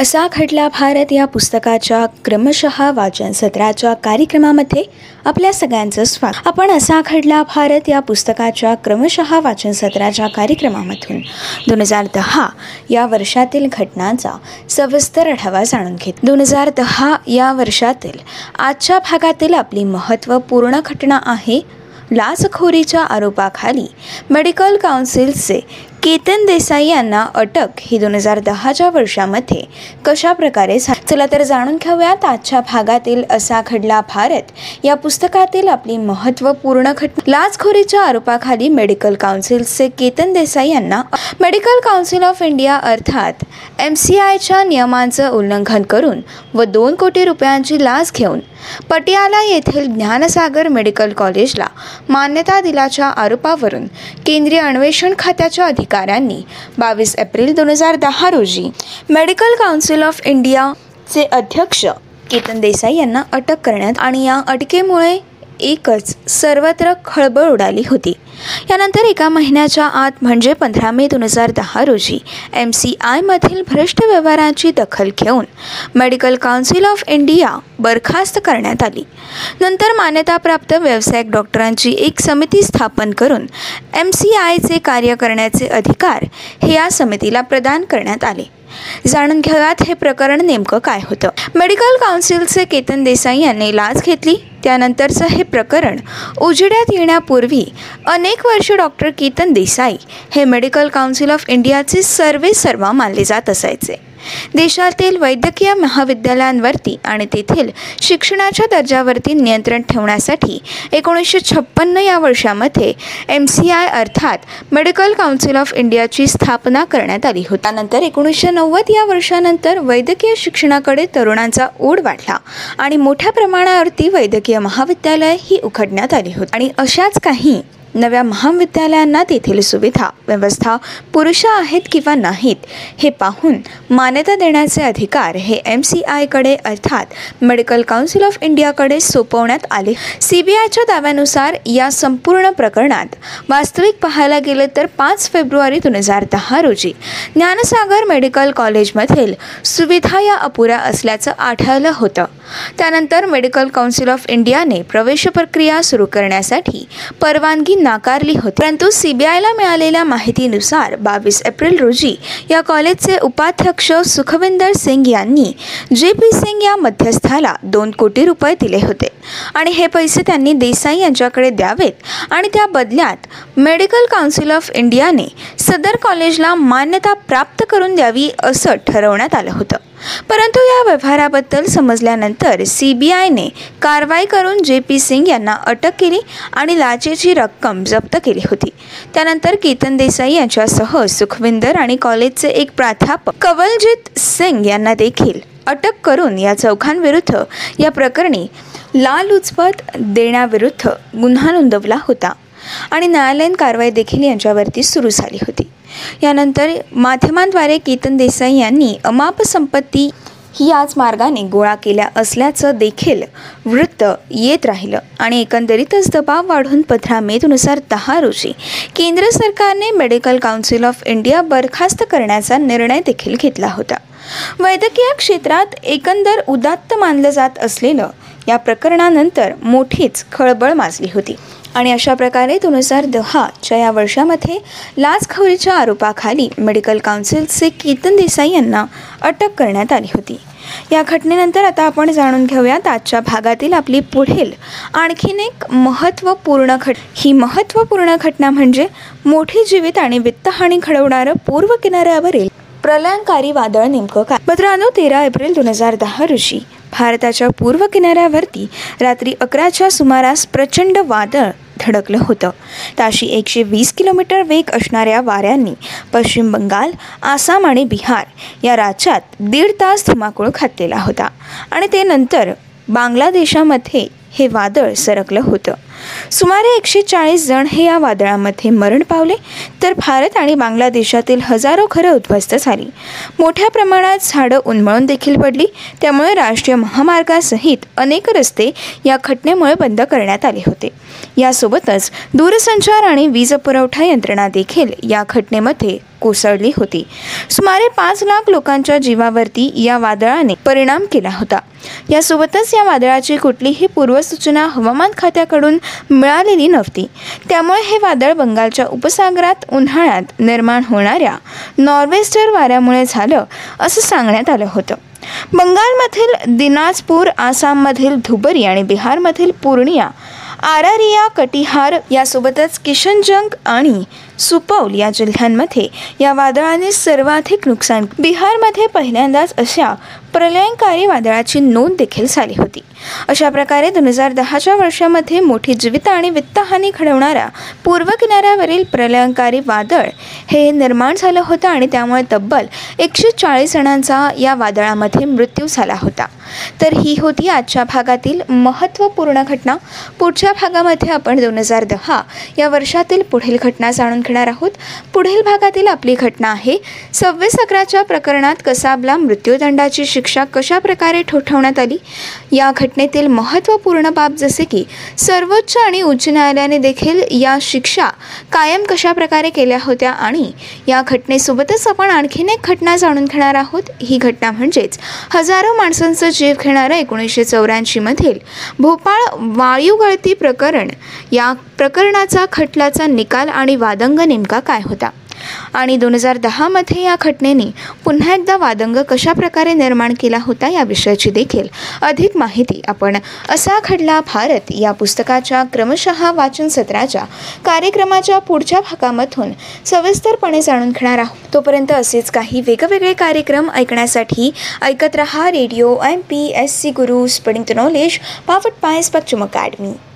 असा घडला भारत या पुस्तकाच्या क्रमशः वाचन सत्राच्या कार्यक्रमामध्ये आपल्या सगळ्यांचं स्वागत. आपण असा घडला भारत या पुस्तकाच्या क्रमशः वाचन सत्राच्या कार्यक्रमामधून दोन हजार दहा या वर्षातील घटनांचा सविस्तर आढावा जाणून घेत. दोन हजार दहा या वर्षातील आजच्या भागातील आपली महत्त्वपूर्ण घटना आहे लाचखोरीच्या आरोपाखाली मेडिकल काउन्सिलचे केतन देसाई यांना अटक ही दोन हजार दहाच्या वर्षामध्ये कशा प्रकारे चला तर जाणून घेऊयात आजच्या भागातील असा घडला भारत. या पुस्तकातील आपली महत्त्वपूर्ण घटना लाचखोरीच्या आरोपाखाली मेडिकल काउन्सिलचे केतन देसाई यांना मेडिकल काउन्सिल ऑफ इंडिया अर्थात एम सी आयच्या नियमांचं उल्लंघन करून व दोन कोटी रुपयांची लाच घेऊन पटियाला येथील ज्ञानसागर मेडिकल कॉलेजला मान्यता दिल्याच्या आरोपावरून केंद्रीय अन्वेषण खात्याच्या अधिकाऱ्यांनी बावीस एप्रिल दोन हजार दहा रोजी मेडिकल काउन्सिल ऑफ इंडियाचे अध्यक्ष केतन देसाई यांना अटक करण्यात आणि या अटकेमुळे एकच सर्वत्र खळबळ उडाली होती. यानंतर एका महिन्याच्या आत म्हणजे पंधरा मे दोन हजार दहा रोजी एम सी आयमधील भ्रष्ट व्यवहारांची दखल घेऊन मेडिकल काउन्सिल ऑफ इंडिया बरखास्त करण्यात आली. नंतर मान्यताप्राप्त व्यावसायिक डॉक्टरांची एक समिती स्थापन करून एम सी आयचे कार्य करण्याचे अधिकार हे या समितीला प्रदान करण्यात आले. जाणून घेऊयात हे प्रकरण नेमकं काय होतं. मेडिकल काउन्सिलचे केतन देसाई यांनी लाच घेतली. त्यानंतरचं हे प्रकरण उजेड्यात येण्यापूर्वी अनेक वर्ष डॉक्टर केतन देसाई हे मेडिकल काउन्सिल ऑफ इंडियाचे सर्वे सर्वा मानले जात असायचे. देशातील वैद्यकीय महाविद्यालयांवरती आणि तेथील शिक्षणाच्या दर्जावरती नियंत्रण ठेवण्यासाठी एकोणीसशे छप्पन्न या वर्षामध्ये एम सी आय अर्थात मेडिकल काउन्सिल ऑफ इंडियाची स्थापना करण्यात आली होती. त्यानंतर एकोणीसशे नव्वद या वर्षानंतर वैद्यकीय शिक्षणाकडे तरुणांचा ओढ वाढला आणि मोठ्या प्रमाणावरती वैद्यकीय महाविद्यालय ही उघडण्यात आली होती. आणि अशाच काही नव्या महाविद्यालयांना तेथील सुविधा व्यवस्था पुरुषा आहेत किंवा नाहीत हे पाहून मान्यता देण्याचे अधिकार हे एम सी आयकडे अर्थात मेडिकल काउन्सिल ऑफ इंडियाकडे सोपवण्यात आले. सी बी आयच्या दाव्यानुसार या संपूर्ण प्रकरणात वास्तविक पाहायला गेलं तर पाच फेब्रुवारी दोन हजार दहा रोजी ज्ञानसागर मेडिकल कॉलेजमधील सुविधा या अपुऱ्या असल्याचं आढळलं होतं. त्यानंतर मेडिकल काउन्सिल ऑफ इंडियाने प्रवेश प्रक्रिया सुरू करण्यासाठी परवानगी नाकारली होती. परंतु सीबीआयला मिळालेल्या माहितीनुसार बावीस एप्रिल रोजी या कॉलेजचे उपाध्यक्ष सुखविंदर सिंग यांनी जे पी सिंग या मध्यस्थाला दोन कोटी रुपये दिले होते. आणि हे पैसे त्यांनी देसाई यांच्याकडे द्यावेत आणि त्या बदल्यात मेडिकल काउन्सिल ऑफ इंडियाने सदर कॉलेजला मान्यता प्राप्त करून द्यावी असं ठरवण्यात आलं होतं. परंतु या व्यवहाराबद्दल समजल्यानंतर सी बी आयने कारवाई करून जे पी सिंग यांना अटक केली आणि लाचेची रक्कम जप्त केली होती. त्यानंतर केतन देसाई यांच्यासह सुखविंदर आणि कॉलेजचे एक प्राध्यापक कवलजीत सिंग यांना देखील अटक करून या चौघांविरुद्ध या प्रकरणी लालुचपत देण्याविरुद्ध गुन्हा नोंदवला होता आणि न्यायालयीन कारवाई देखील यांच्यावरती सुरू झाली होती. यानंतर माध्यमांद्वारे केतन देसाई यांनी अमाप संपत्ती ही याच मार्गाने गोळा केल्या असल्याचं देखील वृत्त येत राहिलं. आणि एकंदरीतच दबाव वाढून पंधरा मे दोन दहा रोजी केंद्र सरकारने मेडिकल काउन्सिल ऑफ इंडिया बरखास्त करण्याचा निर्णय देखील घेतला होता. वैद्यकीय क्षेत्रात एकंदर उदात्त मानलं जात असलेलं या प्रकरणानंतर मोठीच खळबळ माजली होती. आणि अशा प्रकारे दोन हजार दहाच्या या वर्षामध्ये लाचखोरीच्या आरोपाखाली मेडिकल काउन्सिलचे केतन देसाई यांना अटक करण्यात आली होती. या घटनेनंतर आता आपण जाणून घेऊयात आजच्या भागातील आपली पुढील आणखीन एक महत्त्वपूर्ण घट ही महत्त्वपूर्ण घटना म्हणजे मोठी जीवित आणि वित्तहानी घडवणारं पूर्व किनाऱ्यावरील प्रलयंकारी वादळ नेमकं काय? मित्रांनो तेरा एप्रिल दोन हजार दहा रोजी भारताच्या पूर्व किनाऱ्यावरती रात्री अकराच्या सुमारास प्रचंड वादळ धडकलं होतं. ताशी एकशे वीस किलोमीटर वेग असणाऱ्या वाऱ्यांनी पश्चिम बंगाल आसाम आणि बिहार या राज्यात दीड तास धुमाकूळ घातलेला होता. आणि ते नंतर बांगलादेशामध्ये हे वादळ सरकलं होतं. सुमारे एकशे चाळीस जण हे या वादळामध्ये मरण पावले तर भारत आणि बांगलादेशातील हजारो घरं उद्ध्वस्त झाली. मोठ्या प्रमाणात झाडं उन्मळून देखील पडली त्यामुळे राष्ट्रीय महामार्गासहित अनेक रस्ते या घटनेमुळे बंद करण्यात आले होते. यासोबतच दूरसंचार आणि वीज पुरवठा यंत्रणा देखील या घटनेमध्ये कोसळली होती. सुमारे पाच लाख लोकांच्या जीवावरती या वादळाने परिणाम केला होता. यासोबतच या वादळाची कुठलीही पूर्वसूचना हवामान खात्याकडून मिळालेली नव्हती. त्यामुळे हे वादळ बंगालच्या उपसागरात उन्हाळ्यात निर्माण होणाऱ्या नॉर्वेस्टर वाऱ्यामुळे झालं असं सांगण्यात आलं होतं. बंगालमधील दिनाजपूर आसाममधील धुबरी आणि बिहारमधील पूर्णिया आरारिया कटिहार यासोबतच किशनजंग आणि सुपौल या जिल्ह्यांमध्ये या वादळाने सर्वाधिक नुकसान. बिहारमध्ये पहिल्यांदाच अशा प्रलयंकारी वादळाची नोंद देखील झाली होती. अशा प्रकारे दोन हजार दहाच्या वर्षामध्ये मोठी जीवित आणि वित्तहानी घडवणाऱ्या पूर्व किनाऱ्यावरील प्रलयंकारी वादळ हे निर्माण झालं होतं आणि त्यामुळे तब्बल एकशे चाळीस जणांचा या वादळामध्ये मृत्यू झाला होता. तर ही होती आजच्या भागातील महत्त्वपूर्ण घटना. पुढच्या भागामध्ये आपण दोन हजार दहा या वर्षातील पुढील घटना जाणून ऐकणार आहोत. पुढील भागातील आपली घटना आहे. सव्वीस अकराच्या प्रकरणात कसाबला मृत्यूदंडाची शिक्षा कशा प्रकारे ठोठवण्यात आली? या घटनेतील महत्त्वपूर्ण बाब जसे की सर्वोच्च आणि उच्च न्यायालयाने देखील या शिक्षा कायम कशा प्रकारे केल्या होत्या आणि या घटनेसोबतच आपण आणखीन एक घटना जाणून घेणार आहोत. ही घटना म्हणजेच हजारो माणसांचा जीव घेणारं एकोणीसशे चौऱ्याऐंशीमधील भोपाळ वायू गळती प्रकरण. या प्रकरणाचा खटलाचा निकाल आणि वादंग नेमका काय होता? आणि दोन हजार दहामध्ये या घटनेने पुन्हा एकदा वादंग कशा प्रकारे निर्माण केला होता या विषयाची देखील अधिक माहिती आपण असा घडला भारत या पुस्तकाच्या क्रमशः वाचन सत्राच्या कार्यक्रमाच्या पुढच्या भागामधून सविस्तरपणे जाणून घेणार आहोत. तोपर्यंत असेच काही वेगवेगळे कार्यक्रम ऐकण्यासाठी ऐकत रहा radio M P S C Guru spreading the knowledge पावट पाय स्पक्चम अकॅडमी